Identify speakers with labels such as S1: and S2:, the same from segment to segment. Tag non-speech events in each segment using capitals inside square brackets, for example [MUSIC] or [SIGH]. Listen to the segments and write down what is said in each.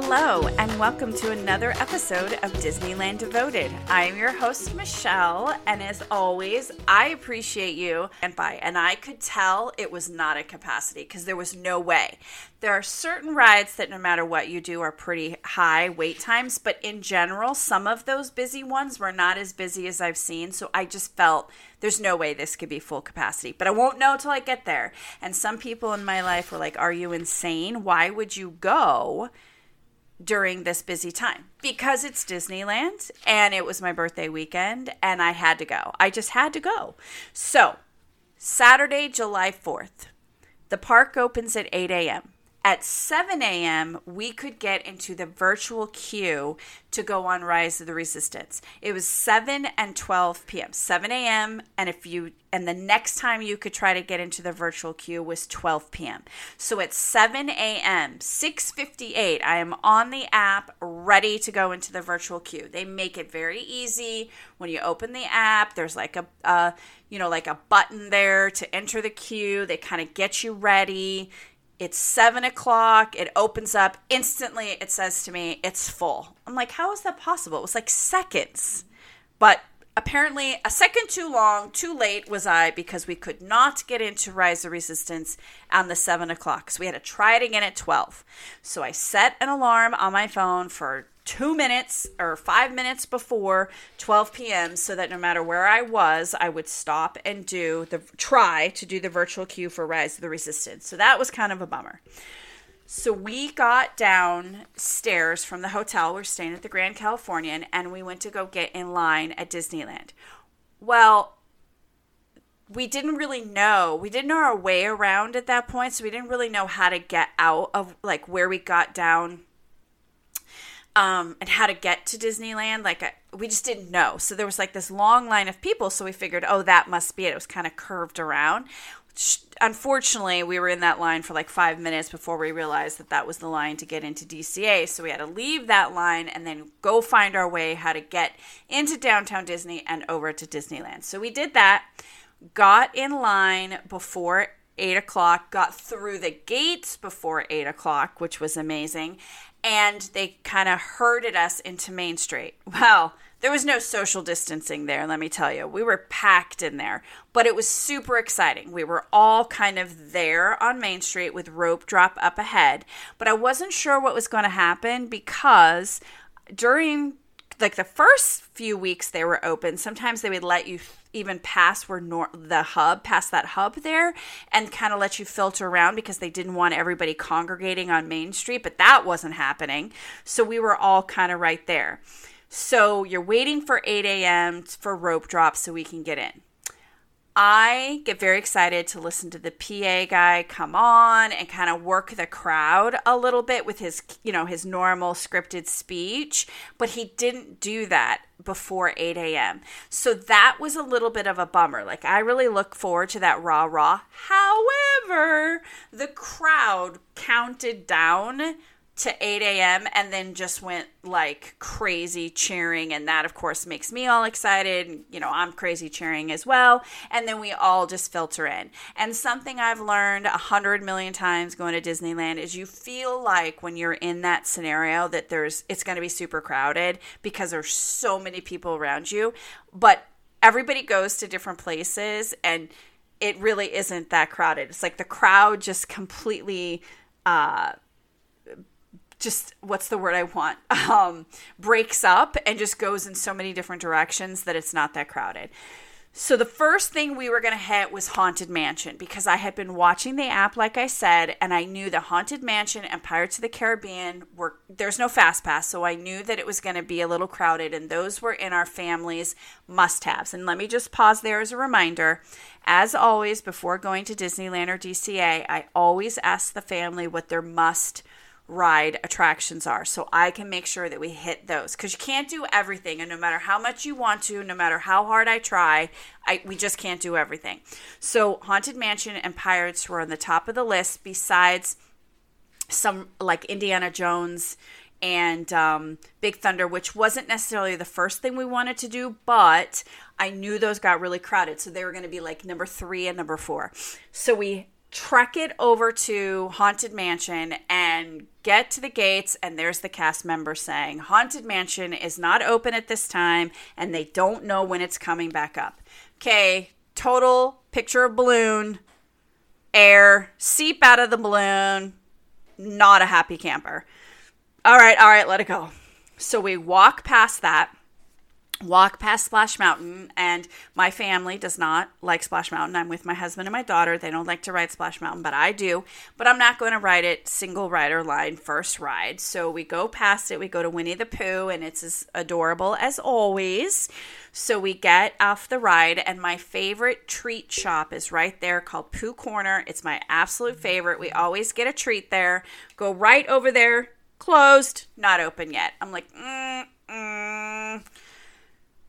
S1: Hello, and welcome to another episode of Disneyland Devoted. I am your host, Michelle, and as always, I appreciate you and by. And I could tell it was not at capacity because there was no way. There are certain rides that, no matter what you do, are pretty high wait times, but in general, some of those busy ones were not as busy as I've seen. So I just felt there's no way this could be full capacity. But I won't know till I get there. And some people in my life were like, Are you insane? Why would you go? During this busy time because it's Disneyland and it was my birthday weekend and I had to go. I just had to go. So, Saturday, July 4th, the park opens at 8 a.m at 7 a.m., we could get into the virtual queue to go on Rise of the Resistance. It was 7 and 12 p.m. 7 a.m. and if you and the next time you could try to get into the virtual queue was 12 p.m. So at 7 a.m., 6:58, I am on the app ready to go into the virtual queue. They make it very easy. When you open the app, there's like a, a you know like a button there to enter the queue. They kind of get you ready it's seven o'clock. It opens up instantly. It says to me, it's full. I'm like, how is that possible? It was like seconds. But apparently, a second too long, too late was I because we could not get into Rise of Resistance on the seven o'clock. So we had to try it again at 12. So I set an alarm on my phone for two minutes or five minutes before 12 p.m. so that no matter where I was, I would stop and do the try to do the virtual queue for Rise of the Resistance. So that was kind of a bummer. So we got downstairs from the hotel. We're staying at the Grand Californian and we went to go get in line at Disneyland. Well, we didn't really know. We didn't know our way around at that point, so we didn't really know how to get out of like where we got down um, and how to get to Disneyland. Like we just didn't know. So there was like this long line of people. So we figured, oh, that must be it. It was kind of curved around. Unfortunately, we were in that line for like five minutes before we realized that that was the line to get into DCA. So we had to leave that line and then go find our way how to get into downtown Disney and over to Disneyland. So we did that, got in line before eight o'clock, got through the gates before eight o'clock, which was amazing, and they kind of herded us into Main Street. Well, there was no social distancing there, let me tell you. We were packed in there, but it was super exciting. We were all kind of there on Main Street with rope drop up ahead, but I wasn't sure what was going to happen because during like the first few weeks they were open, sometimes they would let you even pass where nor- the hub, past that hub there, and kind of let you filter around because they didn't want everybody congregating on Main Street, but that wasn't happening. So we were all kind of right there. So you're waiting for 8 a.m. for rope drop so we can get in. I get very excited to listen to the PA guy come on and kind of work the crowd a little bit with his, you know, his normal scripted speech, but he didn't do that before 8 a.m. So that was a little bit of a bummer. Like, I really look forward to that rah rah. However, the crowd counted down to 8 a.m. and then just went like crazy cheering. And that, of course, makes me all excited. You know, I'm crazy cheering as well. And then we all just filter in. And something I've learned a hundred million times going to Disneyland is you feel like when you're in that scenario that there's, it's going to be super crowded because there's so many people around you. But everybody goes to different places and it really isn't that crowded. It's like the crowd just completely, uh, just what's the word I want [LAUGHS] um, breaks up and just goes in so many different directions that it's not that crowded. So the first thing we were going to hit was Haunted Mansion because I had been watching the app like I said and I knew the Haunted Mansion and Pirates of the Caribbean were there's no fast pass so I knew that it was going to be a little crowded and those were in our family's must-haves. And let me just pause there as a reminder. As always before going to Disneyland or DCA, I always ask the family what their must ride attractions are so I can make sure that we hit those cuz you can't do everything and no matter how much you want to no matter how hard I try I we just can't do everything. So Haunted Mansion and Pirates were on the top of the list besides some like Indiana Jones and um, Big Thunder, which wasn't necessarily the first thing we wanted to do, but I knew those got really crowded. So they were going to be like number three and number four. So we trek it over to Haunted Mansion and get to the gates, and there's the cast member saying, Haunted Mansion is not open at this time, and they don't know when it's coming back up. Okay, total picture of balloon, air, seep out of the balloon, not a happy camper. All right, all right, let it go. So we walk past that walk past Splash Mountain, and my family does not like Splash Mountain. I'm with my husband and my daughter. They don't like to ride Splash Mountain, but I do. But I'm not going to ride it single rider line first ride. So we go past it. We go to Winnie the Pooh, and it's as adorable as always. So we get off the ride, and my favorite treat shop is right there called Pooh Corner. It's my absolute favorite. We always get a treat there. Go right over there. Closed, not open yet. I'm like, mm, mm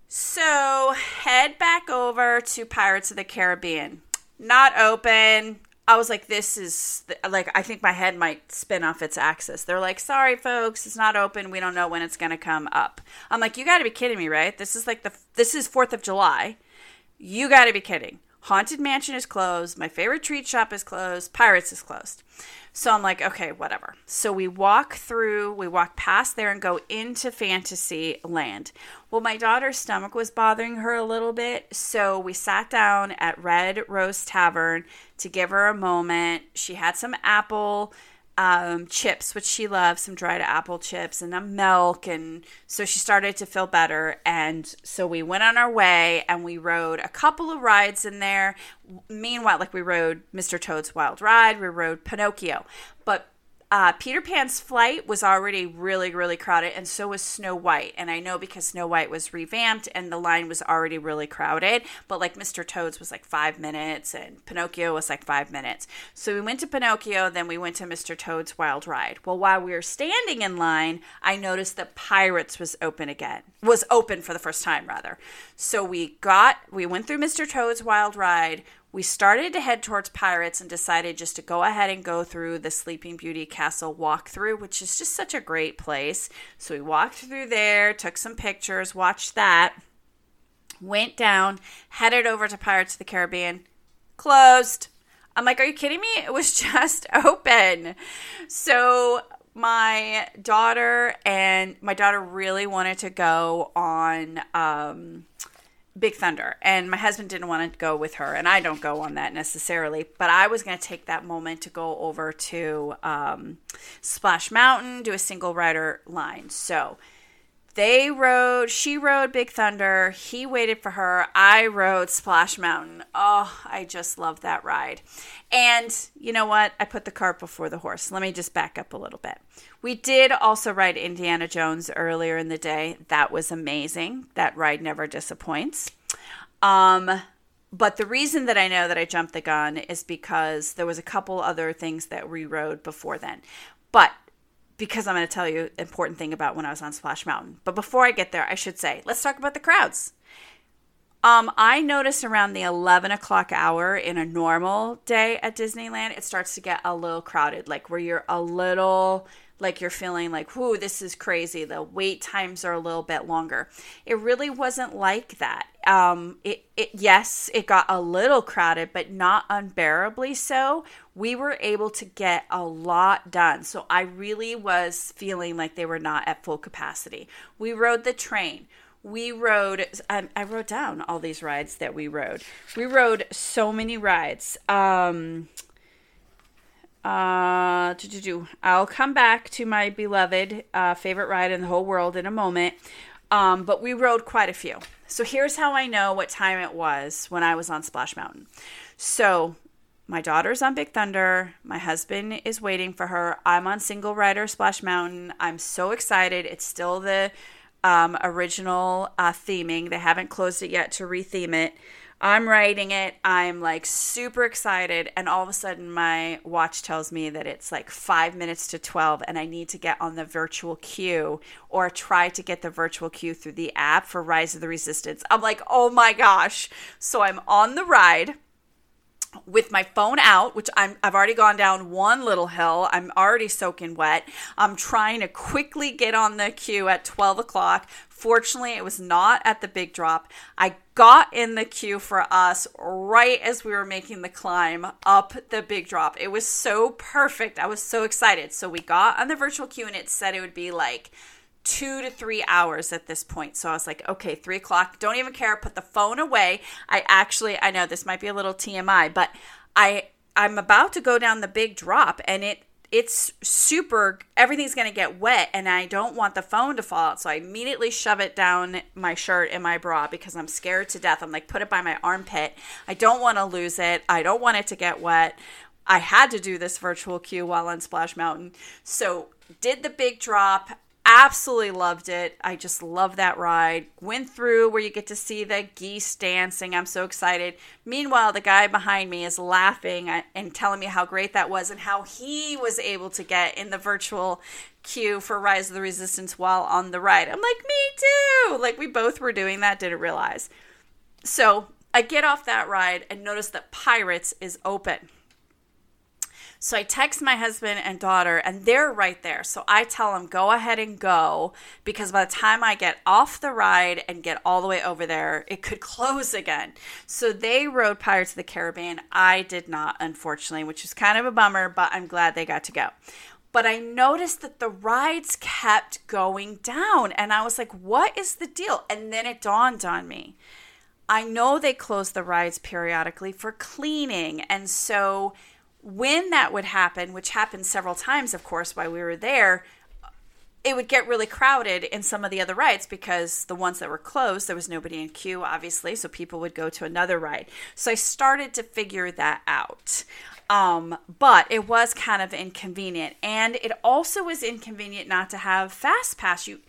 S1: so head back over to Pirates of the Caribbean. Not open. I was like, this is like, I think my head might spin off its axis. They're like, sorry, folks, it's not open. We don't know when it's going to come up. I'm like, you got to be kidding me, right? This is like the, this is 4th of July. You got to be kidding. Haunted Mansion is closed. My favorite treat shop is closed. Pirates is closed. So I'm like, okay, whatever. So we walk through, we walk past there and go into fantasy land. Well, my daughter's stomach was bothering her a little bit. So we sat down at Red Rose Tavern to give her a moment. She had some apple um, chips, which she loves, some dried apple chips and a milk. And so she started to feel better. And so we went on our way and we rode a couple of rides in there. Meanwhile, like we rode Mr. Toad's Wild Ride, we rode Pinocchio. But uh, Peter Pan's flight was already really, really crowded, and so was Snow White. And I know because Snow White was revamped and the line was already really crowded, but like Mr. Toad's was like five minutes, and Pinocchio was like five minutes. So we went to Pinocchio, then we went to Mr. Toad's Wild Ride. Well, while we were standing in line, I noticed that Pirates was open again, was open for the first time, rather. So we got, we went through Mr. Toad's Wild Ride we started to head towards Pirates and decided just to go ahead and go through the Sleeping Beauty Castle walkthrough, which is just such a great place. So we walked through there, took some pictures, watched that, went down, headed over to Pirates of the Caribbean, closed. I'm like, are you kidding me? It was [LAUGHS] just open. So my daughter and my daughter really wanted to go on um, Big Thunder, and my husband didn't want to go with her, and I don't go on that necessarily. But I was going to take that moment to go over to um, Splash Mountain, do a single rider line. So they rode, she rode Big Thunder, he waited for her. I rode Splash Mountain. Oh, I just love that ride. And you know what? I put the cart before the horse. Let me just back up a little bit. We did also ride Indiana Jones earlier in the day. That was amazing. That ride never disappoints. Um, but the reason that I know that I jumped the gun is because there was a couple other things that we rode before then. But because I'm going to tell you an important thing about when I was on Splash Mountain. But before I get there, I should say, let's talk about the crowds. Um, I notice around the 11 o'clock hour in a normal day at Disneyland, it starts to get a little crowded, like where you're a little like you're feeling like, whoo, this is crazy. The wait times are a little bit longer. It really wasn't like that. Um, it, it, yes, it got a little crowded, but not unbearably so. We were able to get a lot done. So I really was feeling like they were not at full capacity. We rode the train. We rode, I, I wrote down all these rides that we rode. We rode so many rides. Um, uh, I'll come back to my beloved uh, favorite ride in the whole world in a moment. Um, but we rode quite a few. So here's how I know what time it was when I was on Splash Mountain. So my daughter's on Big Thunder. My husband is waiting for her. I'm on single rider Splash Mountain. I'm so excited. It's still the um, original uh, theming. They haven't closed it yet to retheme it. I'm writing it. I'm like super excited. And all of a sudden, my watch tells me that it's like five minutes to 12 and I need to get on the virtual queue or try to get the virtual queue through the app for Rise of the Resistance. I'm like, oh my gosh. So I'm on the ride with my phone out, which I'm, I've already gone down one little hill. I'm already soaking wet. I'm trying to quickly get on the queue at 12 o'clock Fortunately, it was not at the big drop. I got in the queue for us right as we were making the climb up the big drop. It was so perfect. I was so excited. So we got on the virtual queue and it said it would be like two to three hours at this point. So I was like, okay, three o'clock. Don't even care. Put the phone away. I actually, I know this might be a little TMI, but I I'm about to go down the big drop and it it's super everything's going to get wet and i don't want the phone to fall out so i immediately shove it down my shirt and my bra because i'm scared to death i'm like put it by my armpit i don't want to lose it i don't want it to get wet i had to do this virtual queue while on splash mountain so did the big drop absolutely loved it. I just love that ride. Went through where you get to see the geese dancing. I'm so excited. Meanwhile, the guy behind me is laughing and telling me how great that was and how he was able to get in the virtual queue for Rise of the Resistance while on the ride. I'm like, me too. Like we both were doing that, didn't realize. So I get off that ride and notice that Pirates is open. So I text my husband and daughter, and they're right there. So I tell them, go ahead and go, because by the time I get off the ride and get all the way over there, it could [LAUGHS] close again. So they rode Pirates of the Caribbean. I did not, unfortunately, which is kind of a bummer, but I'm glad they got to go but I noticed that the rides kept going down. And I was like, what is the deal? And then it dawned on me. I know they close the rides periodically for cleaning. And so when that would happen, which happened several times, of course, while we were there, it would get really crowded in some of the other rides because the ones that were closed, there was nobody in queue, obviously, so people would go to another ride. So I started to figure that out. Um, but it was kind of inconvenient, and it also was inconvenient not to have Fast Pass. You,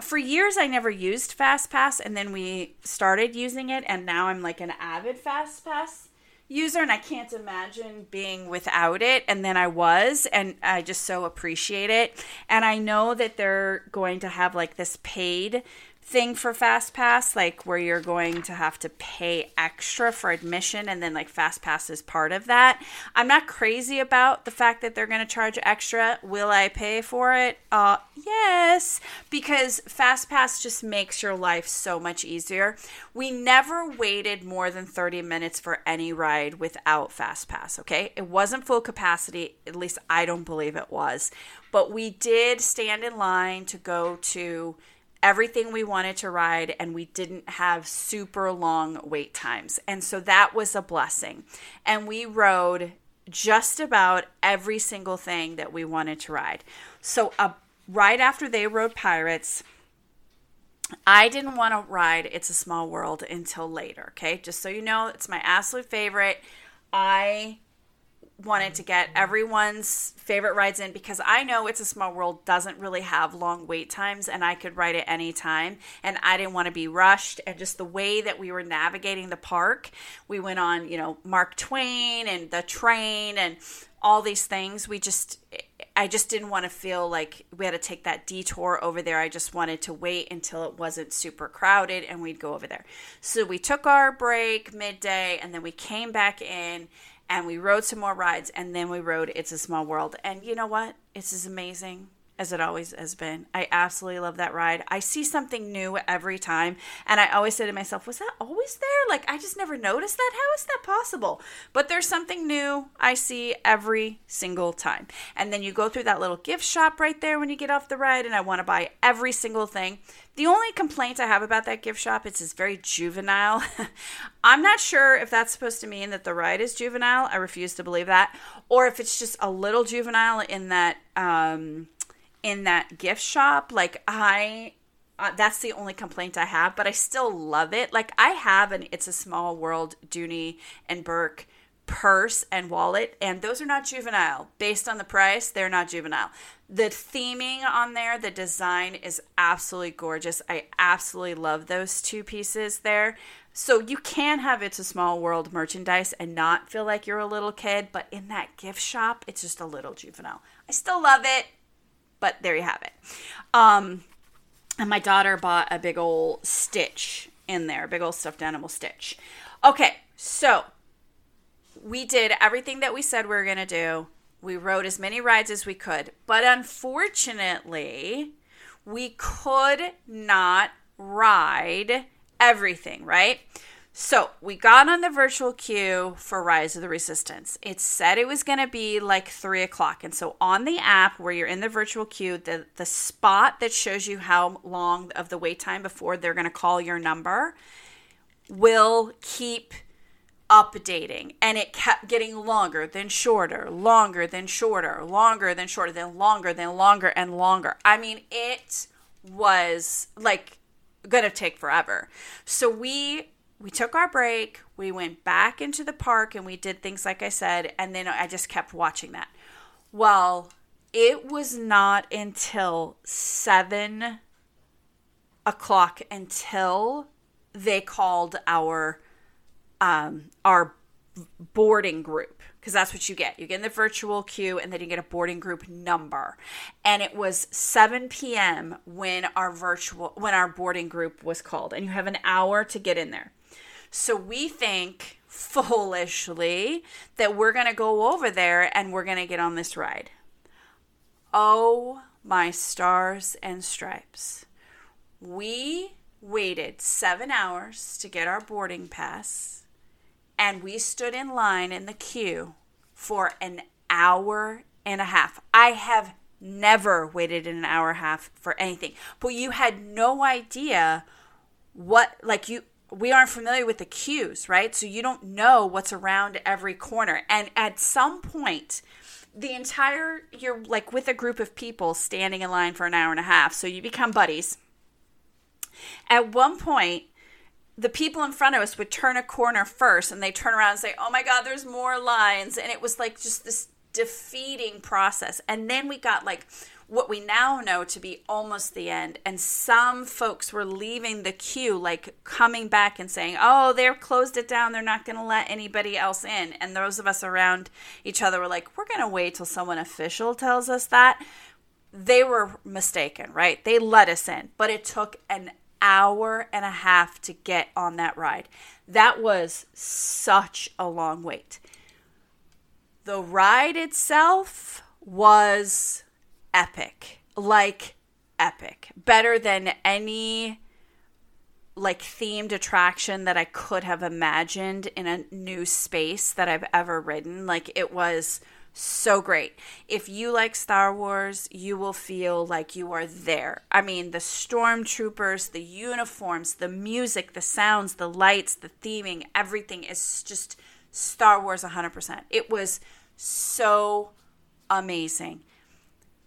S1: for years, I never used Fast Pass, and then we started using it, and now I'm like an avid Fast Pass user and I can't imagine being without it. And then I was, and I just so appreciate it. And I know that they're going to have like this paid thing for fast pass like where you're going to have to pay extra for admission, and then like fast pass is part of that. I'm not crazy about the fact that they're going to charge extra. Will I pay for it? Uh, yes, because fast pass just makes your life so much easier. We never waited more than 30 minutes for any ride without fast pass Okay, it wasn't full capacity. At least I don't believe it was, but we did stand in line to go to everything we wanted to ride and we didn't have super long wait times. And so that was a blessing. And we rode just about every single thing that we wanted to ride. So uh, right after they rode Pirates, I didn't want to ride It's a Small World until later, okay? Just so you know, it's my absolute favorite. I wanted to get everyone's favorite rides in because I know It's a Small World doesn't really have long wait times and I could ride it anytime. And I didn't want to be rushed. And just the way that we were navigating the park, we went on, you know, Mark Twain and the train and all these things. We just, I just didn't want to feel like we had to take that detour over there. I just wanted to wait until it wasn't super crowded and we'd go over there. So we took our break midday and then we came back in and we rode some more rides and then we rode It's a Small World. And you know what? It's as amazing as it always has been. I absolutely love that ride. I see something new every time. And I always say to myself, was that always there? Like, I just never noticed that. How is that possible? But there's something new I see every single time. And then you go through that little gift shop right there when you get off the ride, and I want to buy every single thing. The only complaint I have about that gift shop is it's very juvenile. [LAUGHS] I'm not sure if that's supposed to mean that the ride is juvenile. I refuse to believe that. Or if it's just a little juvenile in that um, in that gift shop. Like I uh, that's the only complaint I have, but I still love it. Like I have an It's a Small World Dooney and Bourke purse and wallet, and those are not juvenile. Based on the price, they're not juvenile. The theming on there, the design is absolutely gorgeous. I absolutely love those two pieces there. So you can have It's a Small World merchandise and not feel like you're a little kid, but in that gift shop, it's just a little juvenile. I still love it. But there you have it. Um, and my daughter bought a big old Stitch in there, big old stuffed animal Stitch. Okay, so we did everything that we said we were going to do. We rode as many rides as we could. But unfortunately, we could not ride, everything, right? So we got on the virtual queue for Rise of the Resistance. It said it was going to be like three o'clock. And so on the app where you're in the virtual queue, the, the spot that shows you how long of the wait time before they're going to call your number will keep updating. And it kept getting longer, then shorter, longer, then shorter, longer, then shorter, then longer, then longer, and longer. I mean, it was like going to take forever. So we we took our break, we went back into the park and we did things like I said, and then I just kept watching that. Well, it was not until seven o'clock until they called our um, our boarding group because that's what you get. You get in the virtual queue and then you get a boarding group number. And it was 7 p.m. when our virtual when our boarding group was called and you have an hour to get in there. So we think foolishly that we're going to go over there and we're going to get on this ride. Oh, my stars and stripes. We waited seven hours to get our boarding pass, and we stood in line in the queue for an hour and a half. I have never waited an hour and a half for anything, but you had no idea what, like, you we aren't familiar with the queues, right? So you don't know what's around every corner. And at some point, the entire, you're like with a group of people standing in line for an hour and a half. So you become buddies. At one point, the people in front of us would turn a corner first and they turn around and say, Oh my God, there's more lines. And it was like just this defeating process. And then we got like what we now know to be almost the end. And some folks were leaving the queue, like coming back and saying, Oh, they've closed it down. They're not going to let anybody else in. And those of us around each other were like, We're going to wait till someone official tells us that. They were mistaken, right? They let us in, but it took an hour and a half to get on that ride. That was such a long wait. The ride itself was epic. Like epic. Better than any like themed attraction that I could have imagined in a new space that I've ever ridden. Like it was so great. If you like Star Wars, you will feel like you are there. I mean, the stormtroopers, the uniforms, the music, the sounds, the lights, the theming, everything is just Star Wars 100%. It was so amazing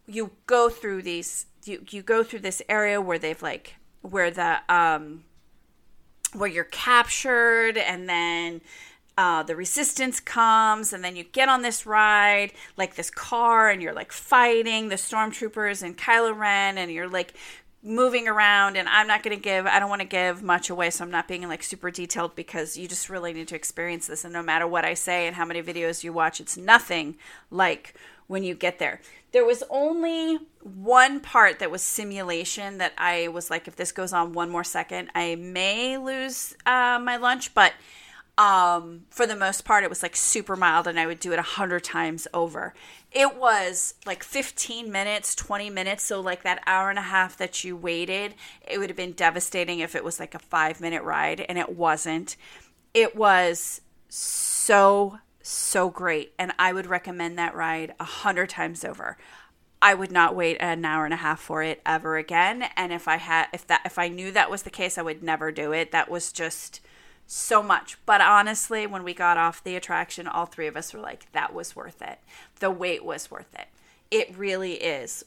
S1: you go through these you you go through this area where they've like where the um where you're captured and then uh, the resistance comes and then you get on this ride like this car and you're like fighting the stormtroopers and Kylo Ren and you're like moving around and I'm not going to give I don't want to give much away so I'm not being like super detailed because you just really need to experience this and no matter what I say and how many videos you watch it's nothing like when you get there. There was only one part that was simulation that I was like, if this goes on one more second, I may lose uh, my lunch. But um, for the most part, it was like super mild, and I would do it a hundred times over. It was like 15 minutes, 20 minutes. So, like that hour and a half that you waited, it would have been devastating if it was like a five minute ride, and it wasn't. It was so so great. And I would recommend that ride a hundred times over. I would not wait an hour and a half for it ever again. And if I had, if that, if I knew that was the case, I would never do it. That was just so much. But honestly, when we got off the attraction, all three of us were like, that was worth it. The wait was worth it. It really is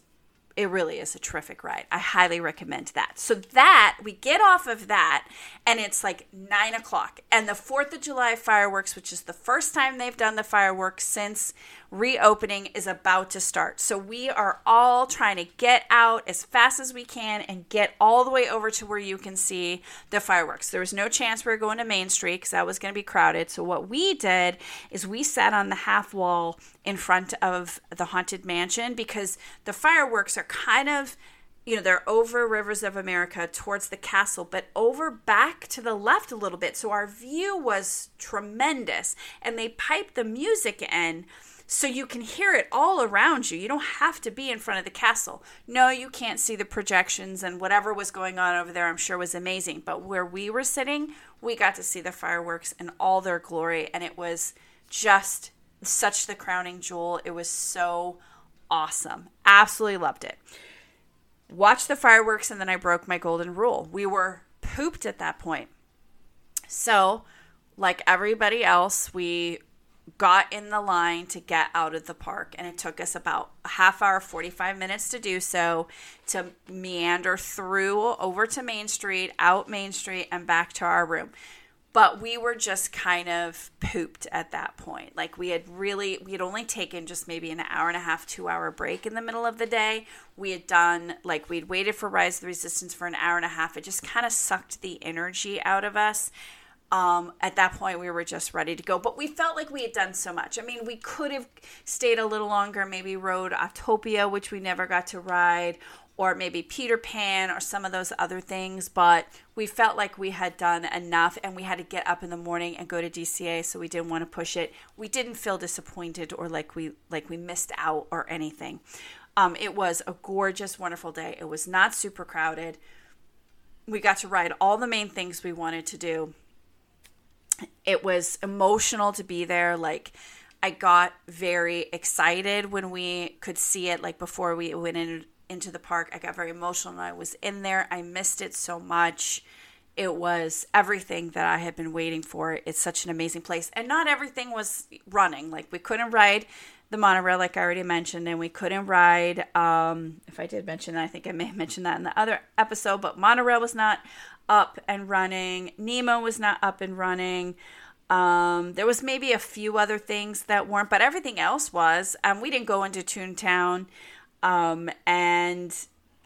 S1: it really is a terrific ride. I highly recommend that. So that we get off of that, and it's like nine o'clock, and the Fourth of July fireworks, which is the first time they've done the fireworks since reopening, is about to start. So we are all trying to get out as fast as we can and get all the way over to where you can see the fireworks. There was no chance we were going to Main Street because that was going to be crowded. So what we did is we sat on the half wall in front of the haunted mansion because the fireworks are kind of you know they're over rivers of america towards the castle but over back to the left a little bit so our view was tremendous and they piped the music in so you can hear it all around you. You don't have to be in front of the castle. No, you can't see the projections and whatever was going on over there, I'm sure was amazing. But where we were sitting, we got to see the fireworks in all their glory, and it was just such the crowning jewel. It was so awesome. Absolutely loved it. Watched the fireworks, and then I broke my golden rule. We were pooped at that point. So, like everybody else, we got in the line to get out of the park and it took us about a half hour 45 minutes to do so to meander through over to main street out main street and back to our room but we were just kind of pooped at that point. Like we had really we had only taken just maybe an hour and a half two hour break in the middle of the day. We had done like we'd waited for rise of the resistance for an hour and a half. It just kind of sucked the energy out of us. Um, at that point, we were just ready to go, but we felt like we had done so much. I mean, we could have stayed a little longer, maybe rode Autopia, which we never got to ride, or maybe Peter Pan or some of those other things, but we felt like we had done enough and we had to get up in the morning and go to DCA, so we didn't want to push it. We didn't feel disappointed or like we like we missed out or anything. Um, it was a gorgeous, wonderful day. It was not super crowded. We got to ride all the main things we wanted to do it was emotional to be there. Like, I got very excited when we could see it, like before we went in, into the park. I got very emotional and I was in there. I missed it so much. It was everything that I had been waiting for. It's such an amazing place. And not everything was running. Like, we couldn't ride the monorail, like I already mentioned, and we couldn't ride. Um, if I did mention that, I think I may have mentioned that in the other episode, but monorail was not up and running. Nemo was not up and running. Um, there was maybe a few other things that weren't, but everything else was. Um, we didn't go into Toontown, um, and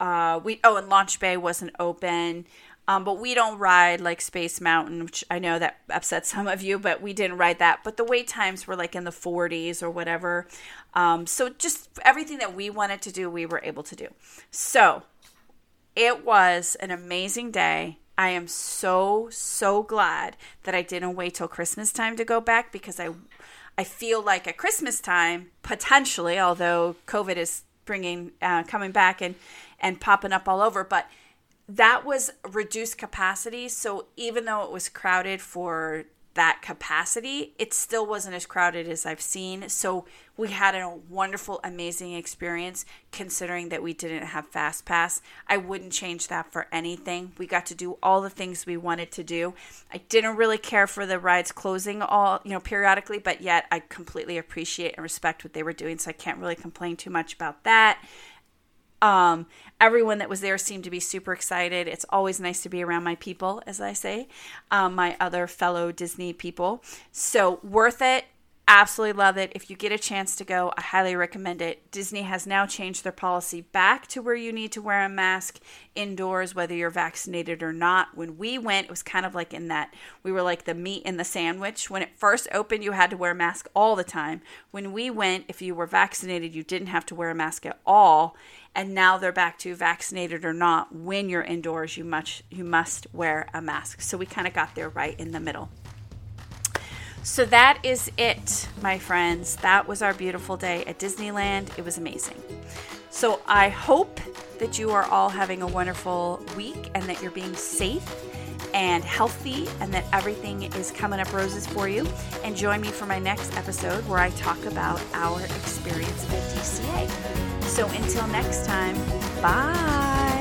S1: uh, we oh, and Launch Bay wasn't open. Um, but we don't ride like Space Mountain, which I know that upsets [LAUGHS] some of you, but we didn't ride that. But the wait times were like in the 40s or whatever. Um, so just everything that we wanted to do, we were able to do. So it was an amazing day. I am so so glad that I didn't wait till Christmas time to go back because I I feel like at Christmas time potentially, although COVID is bringing uh, coming back and and popping up all over, but that was reduced capacity. So even though it was crowded for that capacity, it still wasn't as crowded as I've seen. So we had a wonderful, amazing experience considering that we didn't have Fast Pass. I wouldn't change that for anything. We got to do all the things we wanted to do. I didn't really care for the rides closing all, you know, periodically, but yet I completely appreciate and respect what they were doing. So I can't really complain too much about that. Um, everyone that was there seemed to be super excited. It's always nice to be around my people, as I say, um, my other fellow Disney people. So worth it. Absolutely love it. If you get a chance to go, I highly recommend it. Disney has now changed their policy back to where you need to wear a mask indoors, whether you're vaccinated or not. When we went, it was kind of like in that we were like the meat in the sandwich. When it first opened, you had to wear a mask all the time. When we went, if you were vaccinated, you didn't have to wear a mask at all and now they're back to vaccinated or not when you're indoors you must you must wear a mask so we kind of got there right in the middle so that is it my friends that was our beautiful day at disneyland it was amazing so i hope that you are all having a wonderful week and that you're being safe and healthy and that everything is coming up roses for you. And join me for my next episode where I talk about our experience at DCA. So until next time, bye.